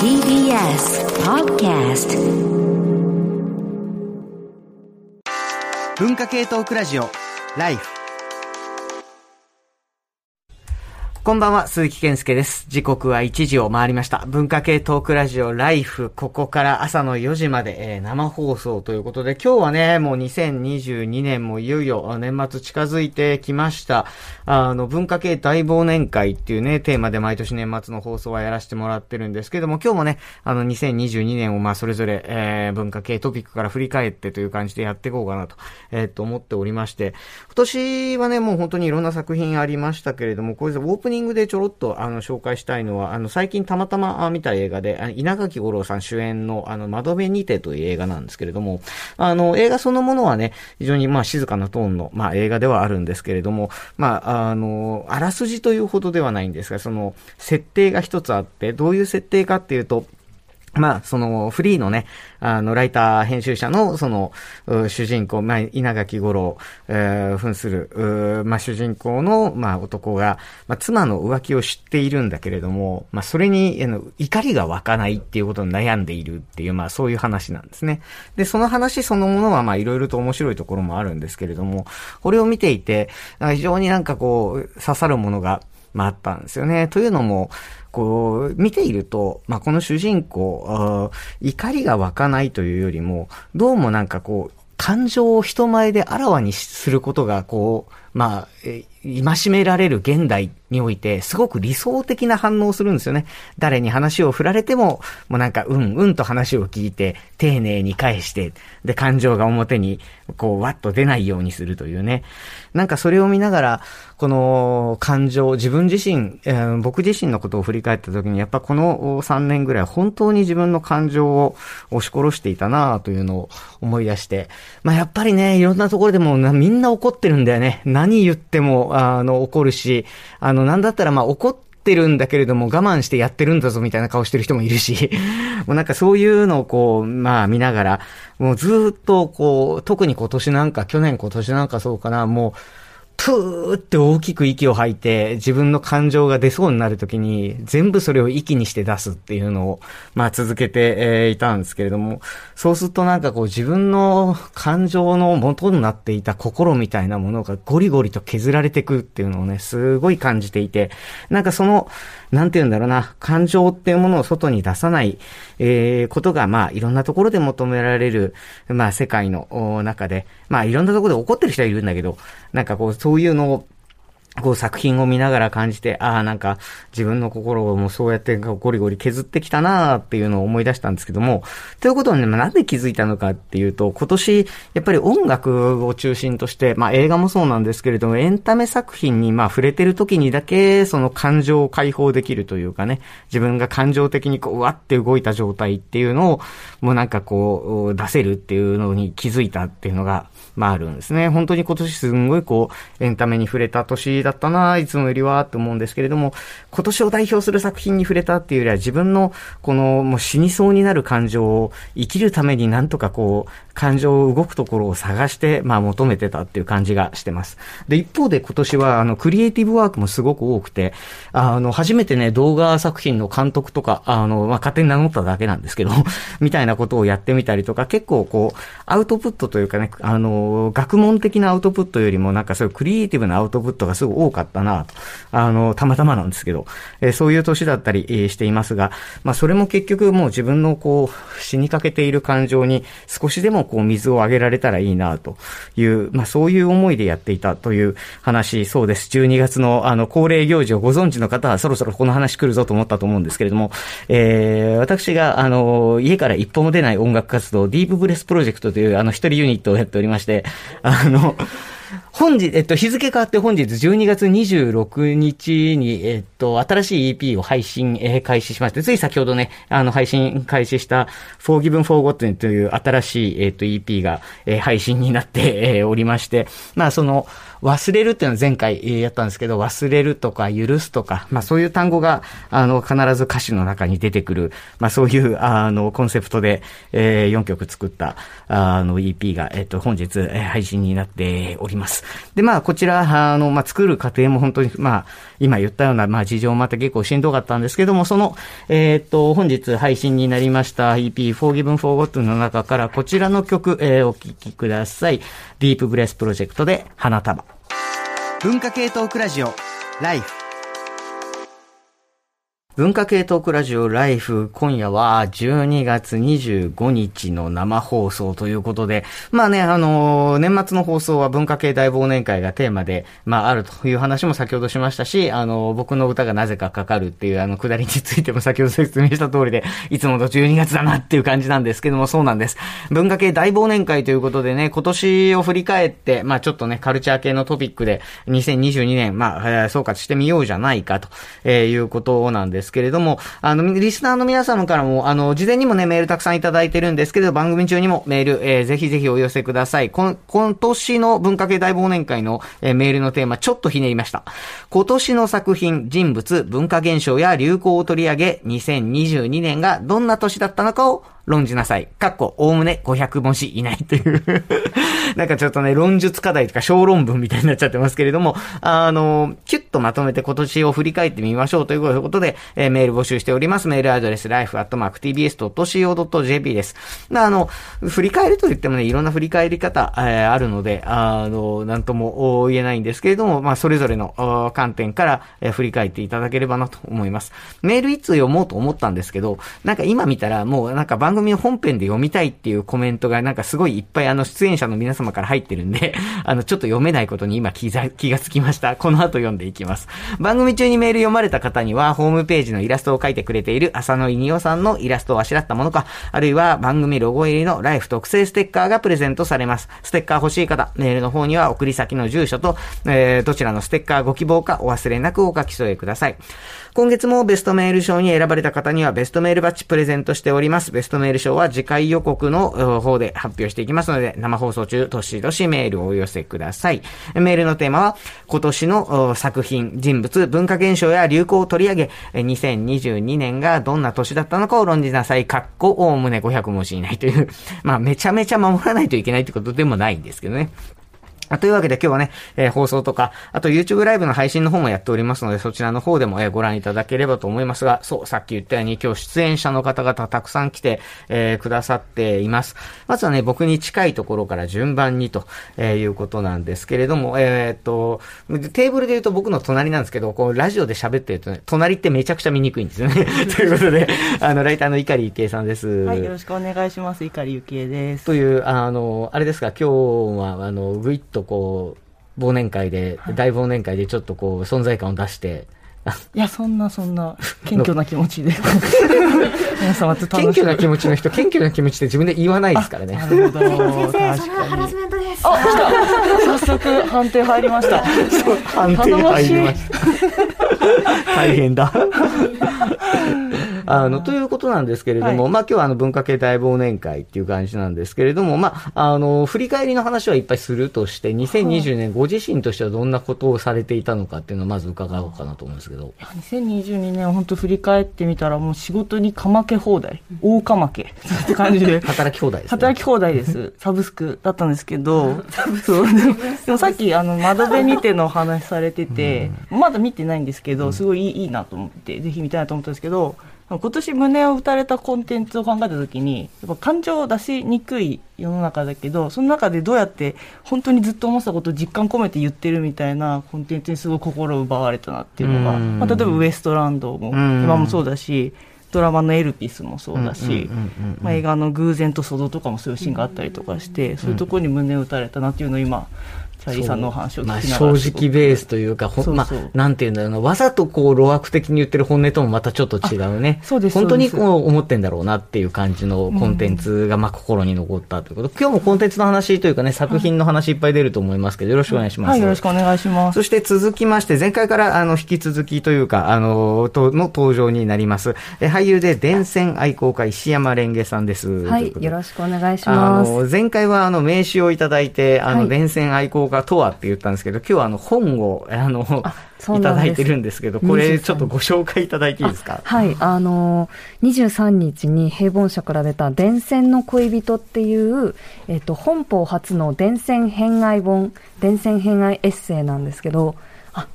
TBS Podcast 文化系トークラジオラこんばんは、鈴木健介です。時刻は1時を回りました。文化系トークラジオライフ、ここから朝の4時まで、えー生放送ということで、今日はね、もう2022年もいよいよ年末近づいてきました。あの、文化系大忘年会っていうね、テーマで毎年年末の放送はやらせてもらってるんですけども、今日もね、あの、2022年をまあ、それぞれ、えー文化系トピックから振り返ってという感じでやっていこうかなと、えーと思っておりまして、今年はね、もう本当にいろんな作品ありましたけれども、これオープニングミングでちょろっとあの紹介したいのは、あの最近たまたま見た映画で、稲垣吾郎さん主演のあの窓辺にてという映画なんですけれども、あの映画そのものはね、非常にまあ静かなトーンのまあ映画ではあるんですけれども、まああの、あらすじというほどではないんですが、その設定が一つあって、どういう設定かっていうと、まあ、その、フリーのね、あの、ライター、編集者の、その、主人公、まあ、稲垣吾郎、えー、扮する、まあ、主人公の、まあ、男が、まあ、妻の浮気を知っているんだけれども、まあ、それに、あの、怒りが湧かないっていうことに悩んでいるっていう、まあ、そういう話なんですね。で、その話そのものは、まあ、いろいろと面白いところもあるんですけれども、これを見ていて、非常になんかこう、刺さるものが、まあ、あったんですよね。というのも、こう、見ていると、まあ、この主人公、怒りが湧かないというよりも、どうもなんかこう、感情を人前であらわにすることが、こう、まあ、戒められる現代において、すごく理想的な反応をするんですよね。誰に話を振られても、もうなんか、うんうんと話を聞いて、丁寧に返して、で、感情が表に、こう、わっと出ないようにするというね。なんかそれを見ながら、この感情、自分自身、えー僕自身のことを振り返った時に、やっぱこの3年ぐらい本当に自分の感情を押し殺していたなというのを思い出して、まあやっぱりね、いろんなところでもみんな怒ってるんだよね。何言っても、あの、怒るし、あの、なんだったらまあ怒ってるんだけれども我慢してやってるんだぞみたいな顔してる人もいるし、もうなんかそういうのをこう、まあ見ながら、もうずっとこう、特に今年なんか、去年今年なんかそうかな、もう、プーって大きく息を吐いて、自分の感情が出そうになるときに、全部それを息にして出すっていうのを、まあ続けて、いたんですけれども、そうするとなんかこう自分の感情の元になっていた心みたいなものがゴリゴリと削られていくっていうのをね、すごい感じていて、なんかその、なんて言うんだろうな、感情っていうものを外に出さない、えーことが、まあいろんなところで求められる、まあ世界の中で、まあいろんなところで怒ってる人はいるんだけど、なんかこうそういうのを、こう作品を見ながら感じて、ああ、なんか自分の心をもうそうやってゴリゴリ削ってきたなーっていうのを思い出したんですけども、ということはね、なんで気づいたのかっていうと、今年、やっぱり音楽を中心として、まあ映画もそうなんですけれども、エンタメ作品にまあ触れてる時にだけ、その感情を解放できるというかね、自分が感情的にこう、うわって動いた状態っていうのを、もうなんかこう、出せるっていうのに気づいたっていうのが、まああるんですね。本当に今年すんごいこう、エンタメに触れた年だだったな、いつもよりはって思うんですけれども、今年を代表する作品に触れたっていうよりは自分のこのもう死にそうになる感情を生きるためになんとかこう、感情を動くところを探して、まあ求めてたっていう感じがしてます。で、一方で今年はあの、クリエイティブワークもすごく多くて、あの、初めてね、動画作品の監督とか、あの、まあ勝手に名乗っただけなんですけど、みたいなことをやってみたりとか、結構こう、アウトプットというかね、あの、学問的なアウトプットよりもなんかそういうクリエイティブなアウトプットがすごい多かったな。あの、たまたまなんですけど、えーそういう年だったり、していますが、まあそれも結局もう自分のこう、死にかけている感情に少しでもこう水をあげられたらいいなという、まあそういう思いでやっていたという話、そうです。12月のあの恒例行事をご存知の方はそろそろこの話来るぞと思ったと思うんですけれども、えー私があの、家から一歩も出ない音楽活動、ディープブレスプロジェクトというあの一人ユニットをやっておりまして、あの、本日、えっと、日付変わって本日12月26日に、えっと、新しい EP を配信、えー開始しまして、つい先ほどね、あの、配信開始した Forgiven Forgotten という新しい、えっと、EP が、えー配信になって、えーおりまして、まあ、その、忘れるっていうのは前回やったんですけど、忘れるとか許すとか、まあそういう単語が、あの、必ず歌詞の中に出てくる、まあそういう、あの、コンセプトで、えー、4曲作った、あの、EP が、えっ、と、本日、えー、配信になっております。で、まあこちら、あの、まあ作る過程も本当に、まあ、今言ったような、まあ事情もまた結構しんどかったんですけども、その、えっ、と、本日配信になりました EP Forgiven Forgotten の中からこちらの曲、えー、お聴きください。ディープブレスプロジェクトで花束。文化系トークラジオ、ライフ。文化系トークラジオライフ、今夜は12月25日の生放送ということで、まあね、あのー、年末の放送は文化系大忘年会がテーマで、まああるという話も先ほどしましたし、あのー、僕の歌がなぜかかかるっていうあの、くだりについても 先ほど説明した通りで、いつもと12月だなっていう感じなんですけども、そうなんです。文化系大忘年会ということでね、今年を振り返って、まあちょっとね、カルチャー系のトピックで、2022年、まあ、えー、総括してみようじゃないかと、えー、いうことなんですですけれども、あの、リスナーの皆様からも、あの、事前にもね、メールたくさんいただいてるんですけど、番組中にもメール、えー、ぜひぜひお寄せください。こ今年の文化系大忘年会の、えー、メールのテーマ、ちょっとひねりました。今年の作品、人物、文化現象や流行を取り上げ、2022年がどんな年だったのかを論じなさい。かっこ、おおむね500文字以内という なんかちょっとね、論述課題とか小論文みたいになっちゃってますけれども、あの、キュッとまとめて今年を振り返ってみましょうということで、えー、メール募集しております。メールアドレス、life.tbs.co.jp です。あの、振り返ると言ってもね、いろんな振り返り方、えー、あるので、あの、なんとも言えないんですけれども、まあ、それぞれの観点から、えー、振り返っていただければなと思います。メールいつ読もうと思ったんですけど、なんか今見たらもうなんか番組組本編で読みたいっていうコメントがなんかすごいいっぱいあの出演者の皆様から入ってるんで、あのちょっと読めないことに今気が 気がつきました。この後読んでいきます。番組中にメール読まれた方には、ホームページのイラストを描いてくれている浅野稲夫さんのイラストをあしらったものか、あるいは番組ロゴ入りのライフ特製ステッカーがプレゼントされます。ステッカー欲しい方、メールの方には送り先の住所と、えー、どちらのステッカーご希望かお忘れなくお書き添えください。今月もベストメール賞に選ばれた方にはベストメールバッジプレゼントしております。ベストメール賞は次回予告の方で発表していきますので、生放送中、どしどしメールをお寄せください。メールのテーマは、今年の作品、人物、文化現象や流行を取り上げ、2022年がどんな年だったのかを論じなさい。かっこ、おおむね500文字以内という、まあ、めちゃめちゃ守らないといけないってことでもないんですけどね。というわけで今日はね、えー、放送とか、あと YouTube ライブの配信の方もやっておりますので、そちらの方でも、えー、ご覧いただければと思いますが、そう、さっき言ったように今日出演者の方々たくさん来て、えー、くださっています。まずはね、僕に近いところから順番にと、えいうことなんですけれども、えっと、テーブルで言うと僕の隣なんですけど、こう、ラジオで喋ってるとね、隣ってめちゃくちゃ見にくいんですよね。ということで、あの、ライターの碇ゆきえさんです。はい、よろしくお願いします。碇ゆきえです。という、あの、あれですか、今日は、あの、ぐいっとこう、忘年会で、大忘年会でちょっとこう、存在感を出して、いや、そんな、そんな、謙虚な気持ちで。皆様と謙虚な気持ちの人、謙虚な気持ちって自分で言わないですからね。なるほど。先生、それはハラスメントです。あ、来た。早速、判定入りました。判定入りました。大変だ。あの、ということなんですけれども、はい、まあ今日はあの文化系大忘年会っていう感じなんですけれども、まあ、あの、振り返りの話はいっぱいするとして、2020年ご自身としてはどんなことをされていたのかっていうのをまず伺おうかなと思うんですけど。2022年本当振り返ってみたらもう仕事にかまけ放題、大かまけ。って感じで。働き放題です、ね、働き放題です。サブスクだったんですけど、そう。でもさっきあの窓辺にてのお話されてて、まだ見てないんですけど、すごいいいなと思って、ぜひ見たいなと思ったんですけど、今年胸を打たれたコンテンツを考えた時にやっぱ感情を出しにくい世の中だけどその中でどうやって本当にずっと思ってたことを実感込めて言ってるみたいなコンテンツにすごい心を奪われたなっていうのが、まあ、例えばウエストランドも今もそうだしドラマの「エルピス」もそうだし、まあ、映画の「偶然とそど」とかもそういうシーンがあったりとかして、そういうところに胸を打たれたなっていうのを今チャリさんのお話を聞きながら、まあ、正直ベースというか、ほまあ、なんていうんだろうな、わざとこう、路悪的に言ってる本音ともまたちょっと違うね。そうです。本当にこう思ってんだろうなっていう感じのコンテンツが、まあ、心に残ったということ。今日もコンテンツの話というかね、作品の話いっぱい出ると思いますけど、よろしくお願いします。はい、よろしくお願いします。そして続きまして、前回からあの、引き続きというか、あの、との登場になります。え俳優で電線愛好家石山レンゲさんです。はい、よろしくお願いします。あの、前回はあの、名刺をいただいて、あの、はい、電線愛好家かとはって言ったんですけど、今日はあの本を、あの、いただいてるんですけど、これちょっとご紹介いただいていいですか？はい、あの23日に平凡社から出た伝線の恋人っていう、えっと、本邦初の伝線偏愛本、伝線偏愛エッセイなんですけど、あ、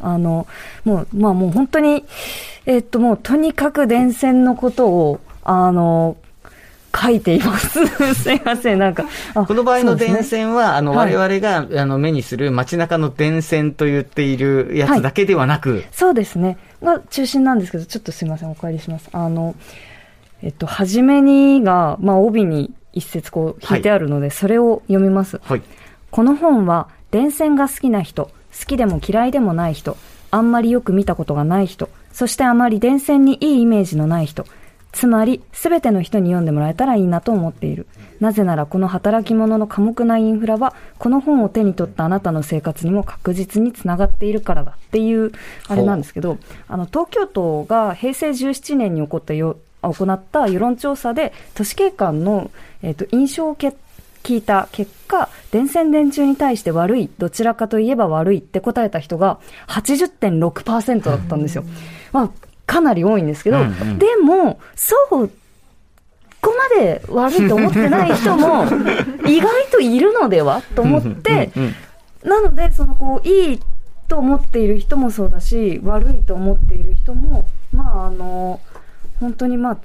あの、もう、まあもう本当に、えっともうとにかく伝線のことを、あの、書いています。すいません、なんか。この場合の電線は、ね、あの、我々が、あの、目にする街中の電線と言っているやつだけではなく、はい、そうですね。が中心なんですけど、ちょっとすいません、お帰りします。あの、えっと、はじめにが、まあ、帯に一節こう、引いてあるので、はい、それを読みます。はい。この本は、電線が好きな人、好きでも嫌いでもない人、あんまりよく見たことがない人、そしてあまり電線にいいイメージのない人、つまり、すべての人に読んでもらえたらいいなと思っている。なぜなら、この働き者の寡黙なインフラは、この本を手に取ったあなたの生活にも確実につながっているからだっていう、あれなんですけど、あの、東京都が平成17年に起こったよ、行った世論調査で、都市景観の、えっ、ー、と、印象を聞いた結果、電線電柱に対して悪い、どちらかといえば悪いって答えた人が80.6%だったんですよ。まあかなり多いんですけど、うんうん、でも、そう、ここまで悪いと思ってない人も 意外といるのではと思って、なので、そのこう、いいと思っている人もそうだし、悪いと思っている人も、まあ、あの、本当にまあ、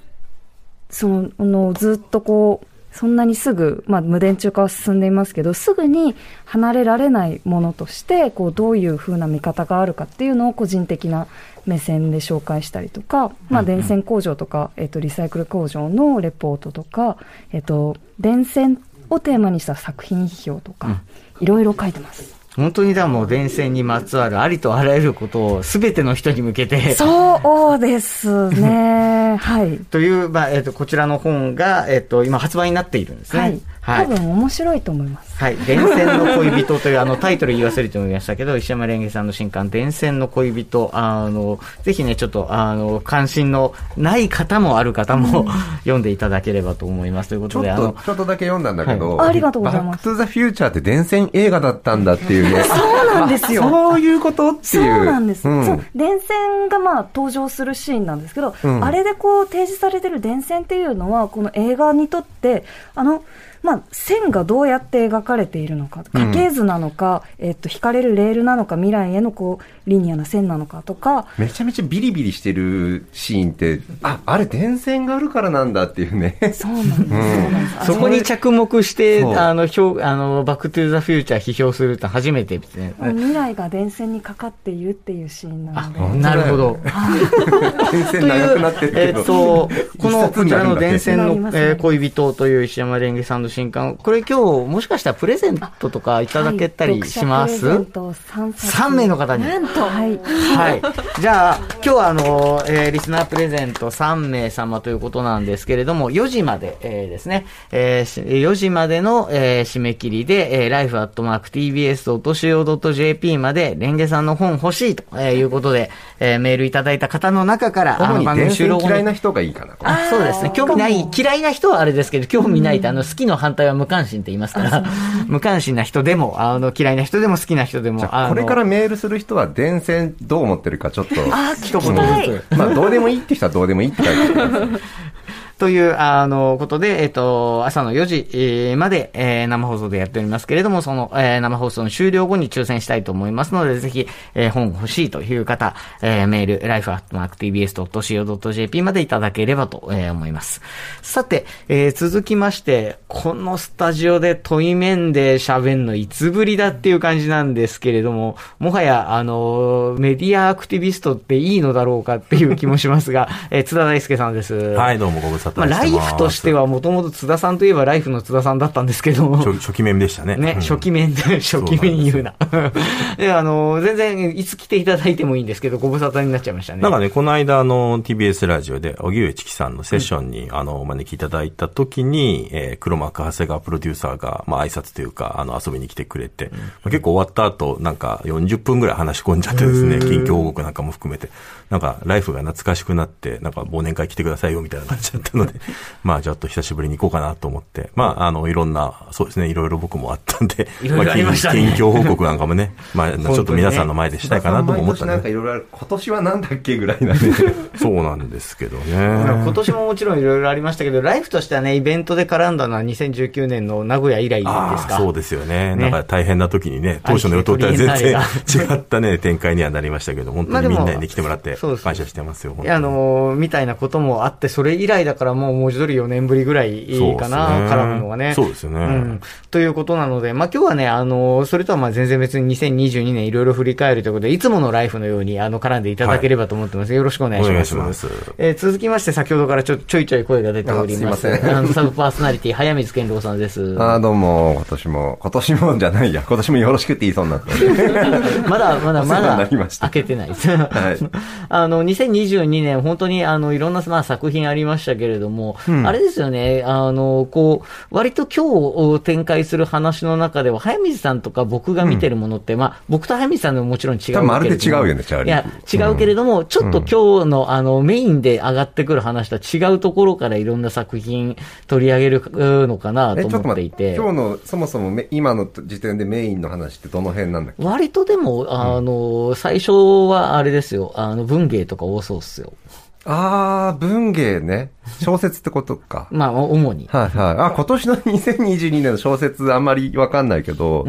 その、あのずっとこう、そんなにすぐ、まあ、無電柱化は進んでいますけど、すぐに離れられないものとして、こう、どういうふうな見方があるかっていうのを個人的な目線で紹介したりとか、まあ、電線工場とか、えっと、リサイクル工場のレポートとか、えっと、電線をテーマにした作品批評とか、いろいろ書いてます。本当にだもう電線にまつわるありとあらゆることをすべての人に向けてそうですね。はい。という、まあ、えっ、ー、と、こちらの本が、えっ、ー、と、今発売になっているんですね。はいはい、多分面白いと思います。はい。電線の恋人というあのタイトル言い忘れて思いましたけど、石山蓮華さんの新刊、電線の恋人、あの、ぜひね、ちょっと、あの、関心のない方もある方も、読んでいただければと思います。ということで、あの、ちょっとだけ読んだんだけど、はい、ありがとうございます。バックトゥザフューチャーって電線映画だったんだっていうね。そうなんですよ。そういうことっていう。そうなんです。うん、そう、電線がまあ登場するシーンなんですけど、うん、あれでこう提示されてる電線っていうのは、この映画にとって、あの、まあ、線がどうやって描かれているのか、家系図なのか、うん、えっと、引かれるレールなのか、未来へのこう、リニアな線なのかとか。めちゃめちゃビリビリしてるシーンって、あ、あれ電線があるからなんだっていうね。そうなんです。うん、そこに着目して、あの、表、あの、バックトゥーザフューチャー批評するって初めてですね。未来が電線にかかっているっていうシーンなので。なるほど。電線長くなってるけど。えっと、この、こちらの電線の、えー、恋人という石山蓮華さんの新刊、これ今日、もしかしたらプレゼントとかいただけたりします、はい、?3 名の方に。なんと。はい。はい。じゃあ、今日はあの、えー、リスナープレゼント3名様ということなんですけれども、4時まで、えー、ですね、えー、4時までの、えー、締め切りで、えー、life.tbs.co.jp まで、レンゲさんの本欲しいということで、えー、メールいただいた方の中から、あの番組収録嫌いな人がいいかな。あ、そうですね。興味ない、嫌いな人はあれですけど、興味ないって、あの、好きの反対は無関心って言いますから、無関心な人でも、あの、嫌いな人でも好きな人でも。これからメールする人は電線どう思ってるかちょっと。あ、一言ずつ。まあ、どうでもいいって人はどうでもいいって書いてあります。という、あの、ことで、えっと、朝の4時まで、えー、生放送でやっておりますけれども、その、えー、生放送の終了後に抽選したいと思いますので、ぜひ、えー、本欲しいという方、えー、メール、life.tbs.co.jp までいただければと、えー、思います。さて、えー、続きまして、このスタジオで対面で喋るのいつぶりだっていう感じなんですけれども、もはや、あの、メディアアクティビストっていいのだろうかっていう気もしますが、えー、津田大介さんです。はい、どうもご無沙まあ、ライフとしてはもともと津田さんといえばライフの津田さんだったんですけども。初初期面でしたね。ね、うん、初期面で、初期面言うな。で、あの、全然、いつ来ていただいてもいいんですけど、ご無沙汰になっちゃいましたね。なんかね、この間、あの、TBS ラジオで、荻上チキさんのセッションに、うん、あの、お招きいただいた時に、えー、黒幕長谷川プロデューサーが、まあ、挨拶というか、あの、遊びに来てくれて、うん、まあ、結構終わった後、なんか40分ぐらい話し込んじゃってですね、近況報告なんかも含めて、なんか、ライフが懐かしくなって、なんか、忘年会来てくださいよ、みたいな感じだったったので、まあちょっと久しぶりに行こうかなと思って、まああの、いろんな、そうですね、いろいろ僕もあったんで、いろいろありましたね。近況報告なんかもね、まあちょっと皆さんの前でしたいかなと思ったんで。なんかいろいろある、今年はなんだっけぐらいなんで。そうなんですけどね。今年ももちろんいろいろありましたけど、ライフとしてはね、イベントで絡んだのは2019年の名古屋以来ですか？そうですよね。なんか大変な時にね、当初の予定とは全然違ったね、展開にはなりましたけど、本当にみんなに来てもらって感謝してますよ。あの、みたいなこともあって、それ以来だからもう文字通り4年ぶりぐらいかな、絡むのがね。そうですよね。ということなので、まあ今日はね、あの、それとはまあ全然別に2022年いろいろ振り返るということで、いつものライフのようにあの絡んでいただければと思ってます。よろしくお願いします。ますえー、続きまして、先ほどからちょちょいちょい声が出ております。すサブパーソナリティ、早水健郎さんです。あどうも、今年も、今年もじゃないや、今年もよろしくって言いそうになった。まだ、まだ、まだ、開けてないです。はい。あの、2022年、本当に、あの、いろんな、まあ、作品ありましたけれども、うん、あれですよね、あの、こう、割と今日展開する話の中では、早水さんとか僕が見てるものって、うん、まあ、僕と早水さんでももちろん違うけれども。まるで違うよね、チャーリー。いや、違うけれども、うん、ちょっと今日の、あの、メインで上がってくる話とは違うところからいろんな作品取り上げるのかなと思っていて。今日の、そもそも今の時点でメインの話ってどの辺なんだっけ？割とでも、あの、最初はあれですよ、あの、文芸とか多そうっすよ。ああ、文芸ね。小説ってことか。まあ、主に。はいはい。あ、今年の 2022年の小説あんまりわかんないけど、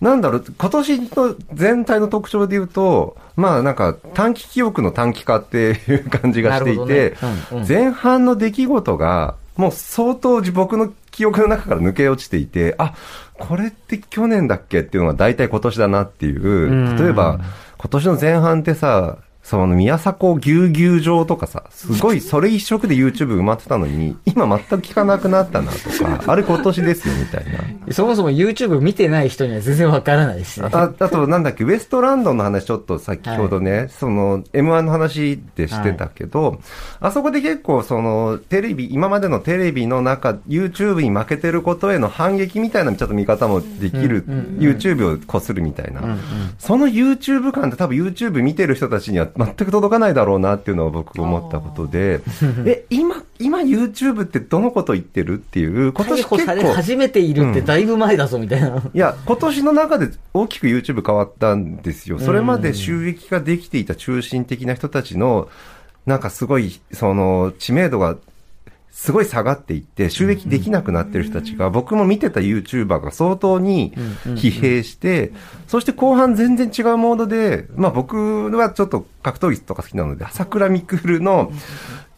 なんだろう、今年の全体の特徴で言うと、まあなんか短期記憶の短期化っていう感じがしていて、ねうんうん、前半の出来事が、もう相当僕の記憶の中から抜け落ちていて、あ、これって去年だっけっていうのが大体今年だなっていう、例えば、今年の前半ってさ、その宮迫牛牛場とかさ、すごいそれ一色で YouTube 埋まってたのに、今全く聞かなくなったなとか、あれ今年ですよみたいな。そもそも YouTube 見てない人には全然わからないし、ね、ああとなんだっけ、ウエストランドの話ちょっと先ほどね、はい、その M1 の話でしてたけど、はい、あそこで結構そのテレビ、今までのテレビの中、YouTube に負けてることへの反撃みたいなちょっと見方もできる、YouTube をこするみたいな、うんうん、その YouTube 感って多分 YouTube 見てる人たちには全く届かないだろうなっていうのは僕思ったことで、え、今、今 YouTube ってどのこと言ってるっていう、今年結構。初めているってだいぶ前だぞみたいな、うん。いや、今年の中で大きく YouTube 変わったんですよ。それまで収益ができていた中心的な人たちの、なんかすごい、その、知名度がすごい下がっていって、収益できなくなってる人たちが、僕も見てた YouTuber が相当に疲弊して、そして後半全然違うモードで、まあ僕はちょっと格闘技とか好きなので、朝倉未来の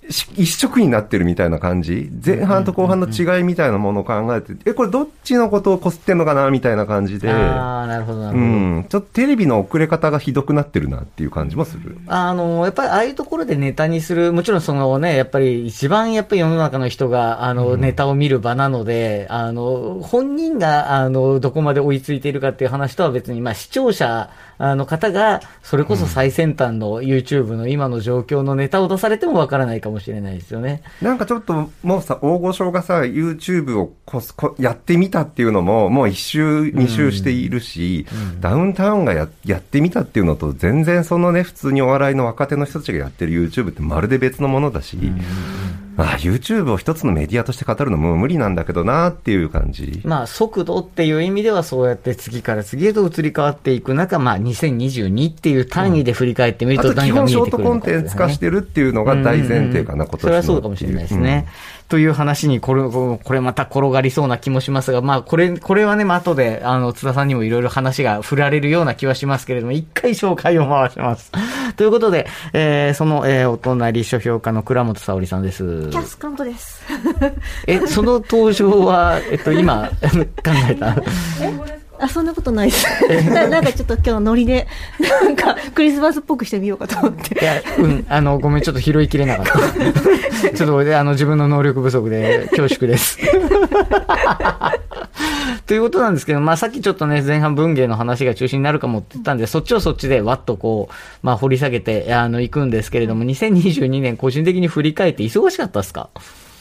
一色になってるみたいな感じ？前半と後半の違いみたいなものを考えて、え、これどっちのことをこすってんのかなみたいな感じで。ああ、なるほど、なるほど。うん。ちょっとテレビの遅れ方がひどくなってるなっていう感じもする。あの、やっぱりああいうところでネタにする、もちろんそのね、やっぱり一番やっぱり世の中の人が、あの、ネタを見る場なので、あの、本人が、あの、どこまで追いついているかっていう話とは別に、まあ視聴者、あの方が、それこそ最先端の YouTube の今の状況のネタを出されてもわからないかもしれないですよね。なんかちょっともうさ、大御所がさ、YouTube をここやってみたっていうのも、もう一周、二周しているし、うん。うん、ダウンタウンがややってみたっていうのと、全然そのね、普通にお笑いの若手の人たちがやってる YouTube ってまるで別のものだし、うんあ YouTube を一つのメディアとして語るのも無理なんだけどなっていう感じ。まあ、速度っていう意味ではそうやって次から次へと移り変わっていく中、まあ、2022っていう単位で振り返ってみると何か見えてくる、ね、基本ショートコンテンツ化してるっていうのが大前提かな、今年それはそうかもしれないですね。う。んという話にこれ、これまた転がりそうな気もしますが、まあ、これ、これはね、まあ、後で、あの、津田さんにもいろいろ話が振られるような気はしますけれども、一回紹介を回します。ということで、えー、その、えー、お隣書評家の倉本沙織さんです。キャスカントです。え、その登場は、えっと、今、考えた？あ、そんなことないです。ななんかちょっと今日ノリで、なんかクリスマスっぽくしてみようかと思って。いや、うん、あの、ごめん、ちょっと拾いきれなかった。ちょっと、あの、自分の能力不足で恐縮です。ということなんですけど、まあさっきちょっとね、前半文芸の話が中心になるかもって言ったんで、そっちをそっちでわっとこう、まあ掘り下げて、あの、行くんですけれども、2022年個人的に振り返って忙しかったですか？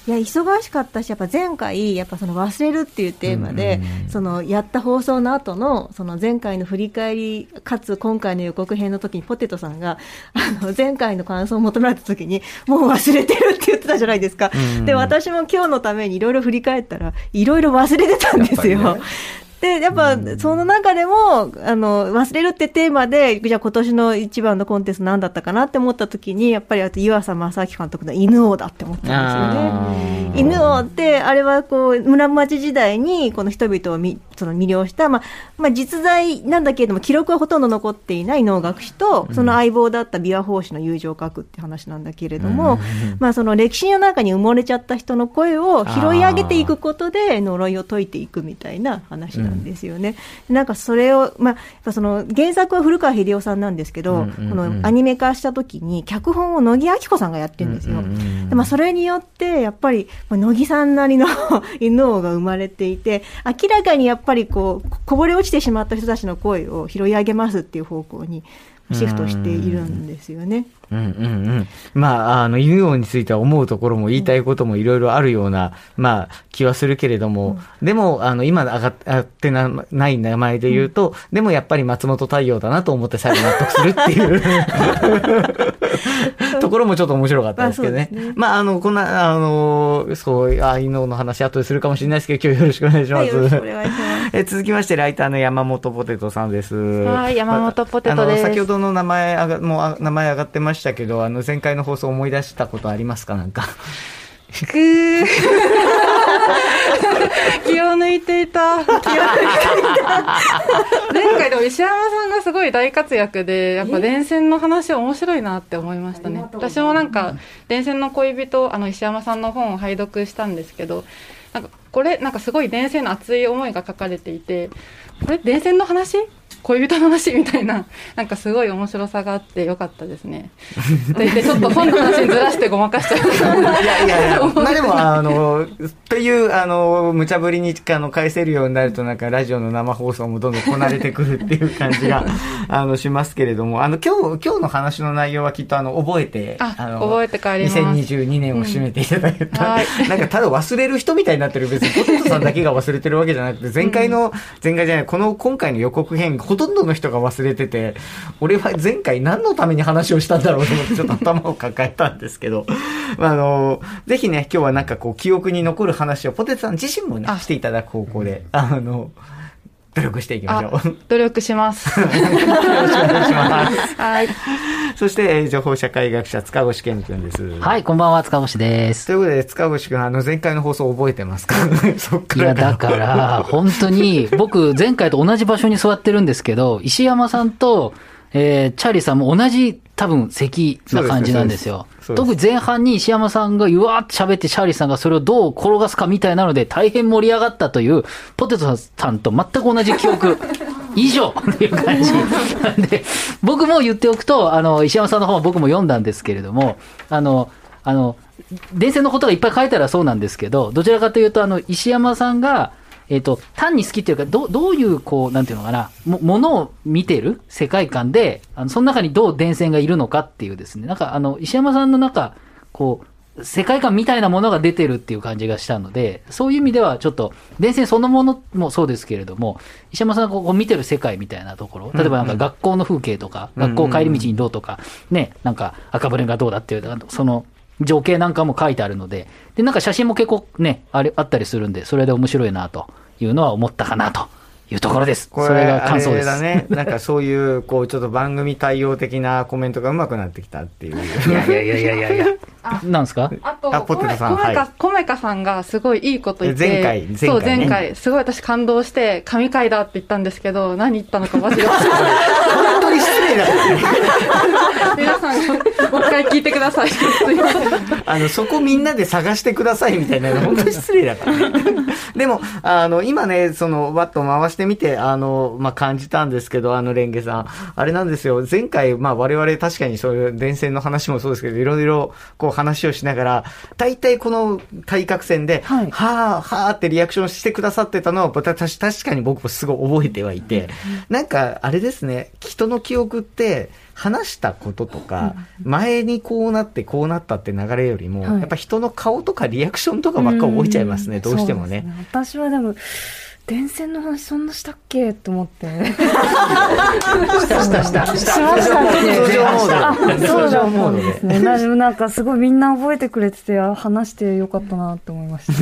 いや忙しかったし、やっぱ前回、やっぱその忘れるっていうテーマで、そのやった放送の後のその前回の振り返り、かつ今回の予告編の時にポテトさんが、あの前回の感想を求められた時に、もう忘れてるって言ってたじゃないですか。で、私も今日のためにいろいろ振り返ったら、いろいろ忘れてたんですよ。で、やっぱ、その中でも、あの、忘れるってテーマで、じゃあ今年の一番のコンテスト何だったかなって思った時に、やっぱり湯浅正明監督の犬王だって思ったんですよね。犬王って、あれはこう、村町時代に、この人々をみその魅了した、まあ、まあ、実在なんだけれども、記録はほとんど残っていない能楽師と、その相棒だった琵琶法師の友情を書くって話なんだけれども、まあ、その歴史の中に埋もれちゃった人の声を拾い上げていくことで、呪いを解いていくみたいな話なんですよね。うん、なんかそれを、まあ、その原作は古川秀夫さんなんですけど、うんうんうん、このアニメ化した時に、脚本を乃木明子さんがやってるんですよ。うんうんうん、でまあ、それによって、やっぱり、まあ、乃木さんなりの 犬王が生まれていて、明らかにやっぱりこう、こぼれ落ちてしまった人たちの声を拾い上げますっていう方向にシフトしているんですよね。うんうんうん。まあ、あの、ユーオについては思うところも言いたいこともいろいろあるような、まあ、気はするけれども、うん、でも、あの、今上がってない名前で言うと、うん、でもやっぱり松本太陽だなと思って最後納得するっていう ところもちょっと面白かったですけどね。まあ、ね、まあ、あの、こんな、あの、そう、あ、イノの話後でするかもしれないですけど、今日よろしくお願いします。はい、ますえ続きまして、ライターの山本ポテトさんです。はい、山本ポテトです。先ほどの名前、あがもう名前上がってましたけど、あの、前回の放送思い出したことありますか？なんか。くー。気を抜いていた。気を抜いていた。前回でも石山さんがすごい大活躍で、やっぱ電線の話面白いなって思いましたね。私もなんか、電線の恋人、あの石山さんの本を拝読したんですけど、なんかこれ、なんかすごい電線の熱い思いが書かれていて、これ電線の話？恋人の話みたいな、なんかすごい面白さがあってよかったですね。と言って、ちょっと本の話にずらしてごまかしちゃう。いやいやいや、まあでも、あの、という、あの、無茶ぶりにあの返せるようになると、なんかラジオの生放送もどんどんこなれてくるっていう感じが、あの、しますけれども、あの、今日、今日の話の内容はきっと、あの、覚えて、あの、覚えて帰ります。2022年を締めていただいた、うんはい、なんかただ忘れる人みたいになってる、別にポテトさんだけが忘れてるわけじゃなくて、前回の、前回じゃない、この今回の予告編、ほとんどの人が忘れれてて、俺は前回何のために話をしたんだろうと思って ちょっと頭を抱えたんですけど、まあ、あの、ぜひね、今日はなんかこう記憶に残る話をポテトさん自身もね、していただく方向で、あの、努力していきましょう。努力します。よろしくお願いします。はい。そして、情報社会学者、塚越健君です。はい、こんばんは、塚越です。ということで、塚越君、あの、前回の放送覚えてますか？そっから。いや、だから、本当に、僕、前回と同じ場所に座ってるんですけど、石山さんと、えー、チャーリーさんも同じ多分席な感じなんですよ。特に前半に石山さんがうわーって喋ってチャーリーさんがそれをどう転がすかみたいなので大変盛り上がったというポテトさんと全く同じ記憶。以上っていう感じ。なんで、僕も言っておくと、あの、石山さんの本は僕も読んだんですけれども、あの、あの、伝説のことがいっぱい書いたらそうなんですけど、どちらかというと、あの、石山さんが、えっ、ー、と、単に好きっていうか、どどういう、こう、なんていうのかな、も、ものを見てる世界観で、あの、その中にどう電線がいるのかっていうですね、なんか、あの、石山さんの中、こう、世界観みたいなものが出てるっていう感じがしたので、そういう意味ではちょっと、電線そのものもそうですけれども、石山さんがこう見てる世界みたいなところ、例えばなんか学校の風景とか、学校帰り道にどうとか、ね、なんか赤羽がどうだっていう、その、情景なんかも書いてあるので、で、なんか写真も結構ね、あれ、あったりするんで、それで面白いなというのは思ったかなと。いうところです。それが感想です。だね。なんかそういう、こう、ちょっと番組対応的なコメントがうまくなってきたっていう。いやいやいやいやいや。なんですか？あと、あポテトさん。コメカ、コメカさんがすごいいいこと言って。前回、前回、そう、前回。すごい私感動して、神回だって言ったんですけど、何言ったのか忘れました。本当に失礼だ、皆さん、もう一回聞いてください。あの、そこみんなで探してくださいみたいな、本当に失礼だからね。でも、あの、今ね、その、ワット回してみて、あの、まあ、感じたんですけど、あの、レンゲさん。あれなんですよ。前回、まあ、我々確かにそういう電線の話もそうですけど、いろいろ、こう、話をしながら、大体この対角線で、はい、はあ、はあってリアクションしてくださってたのは、私、確かに僕もすごい覚えてはいて、なんか、あれですね、人の記憶って、話したこととか、前にこうなってこうなったって流れよりも、やっぱ人の顔とかリアクションとかばっか覚えちゃいますね、どうしてもね。ね。私はでも、電線の話そんなしたっけ？と思って。したしたした。しましたっけ通常モード。そうだモードですね。なんかすごいみんな覚えてくれてて、話してよかったなって思いました。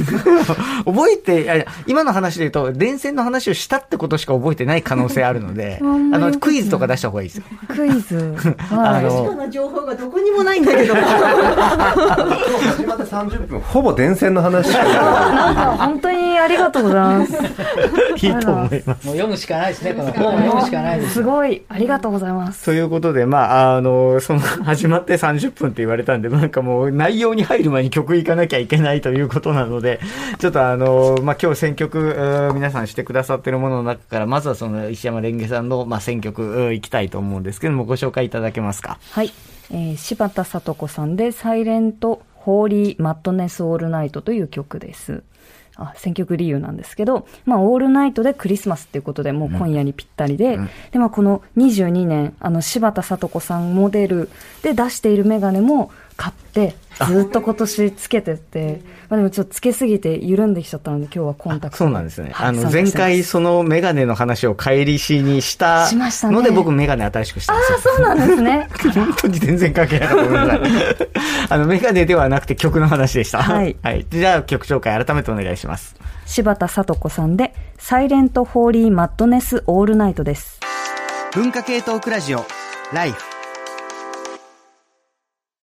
覚えて、今の話で言うと、電線の話をしたってことしか覚えてない可能性あるので、あの、クイズとか出した方がいいですよ。クイズ？あの、確かな情報がどこにもないんだけど。始まって30分、ほぼ電線の話なんか本当にありがとうございます。いいと思います。もう読むしかないですね、この本を読むしかないです。すごい、ありがとうございます。ということで、まあ、あの、その、始まって30分って言われたんで、なんかもう内容に入る前に曲行かなきゃいけないということなので、ちょっとあの、まあ、今日選曲、皆さんしてくださってるものの中から、まずはその石山レンゲさんの、まあ、選曲、行きたいと思うんですけども、ご紹介いただけますか？はい。えー、柴田聡子さんで、サイレント・ホーリー・マットネス・オールナイトという曲です。あ選曲理由なんですけど、まあ、オールナイトでクリスマスっていうことで、もう今夜にぴったりで、うん、で、まあ、この22年、あの、柴田聡子さんモデルで出しているメガネも買って、ずっと今年つけてて、まあ、でもちょっとつけすぎて緩んできちゃったので、今日はコンタクトそうなんですね。はい、あの、前回そのメガネの話を帰りしにしたので、ね、僕メガネ新しくしたんですよ。ああ、そうなんですね。本当に全然関係なかった。ごめんなさい。あの、メガネではなくて曲の話でした。はい。はい。じゃあ曲紹介改めてお願いします。柴田聡子さんで、サイレント・ホーリー・マッドネス・オールナイトです。文化系トークラジオ、ライフ。